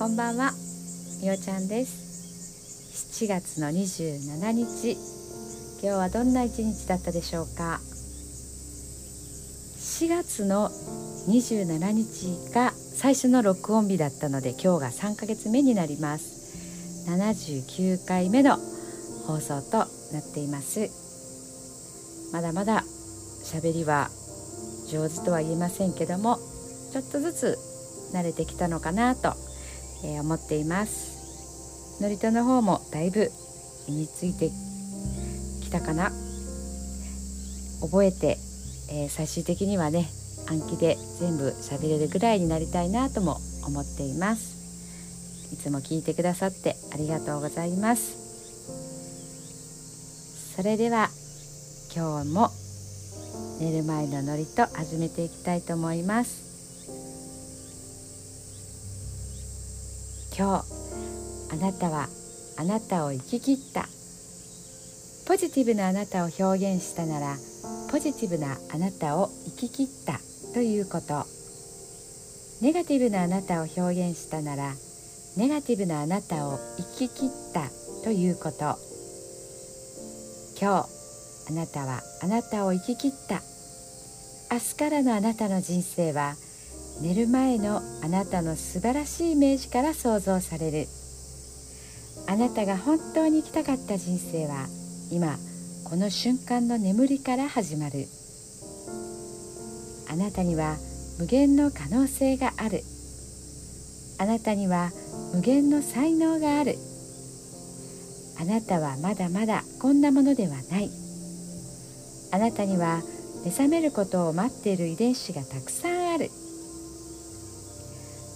こんばんは。みおちゃんです。7月の27日。今日はどんな一日だったでしょうか。4月の27日が最初の録音日だったので今日が3ヶ月目になります。79回目の放送となっています。まだまだ喋りは上手とは言えませんけどもちょっとずつ慣れてきたのかなと、えー、思っています。ノリとの方もだいぶ身についてきたかな。覚えて、えー、最終的にはね暗記で全部喋れるぐらいになりたいなとも思っています。いつも聞いてくださってありがとうございます。それでは今日も寝る前のノリと始めていきたいと思います。今日あなたはあなたを生き切った。ポジティブなあなたを表現したならポジティブなあなたを生き切った。ということ。ネガティブなあなたを表現したならネガティブなあなたを生き切った。ということ。今日あなたはあなたを生き切った。明日からのあなたの人生は寝る前のあなたの素晴らしいイメージから想像される。あなたが本当に生きたかった人生は今この瞬間の眠りから始まる。あなたには無限の可能性がある。あなたには無限の才能がある。あなたはまだまだこんなものではない。あなたには目覚めることを待っている遺伝子がたくさん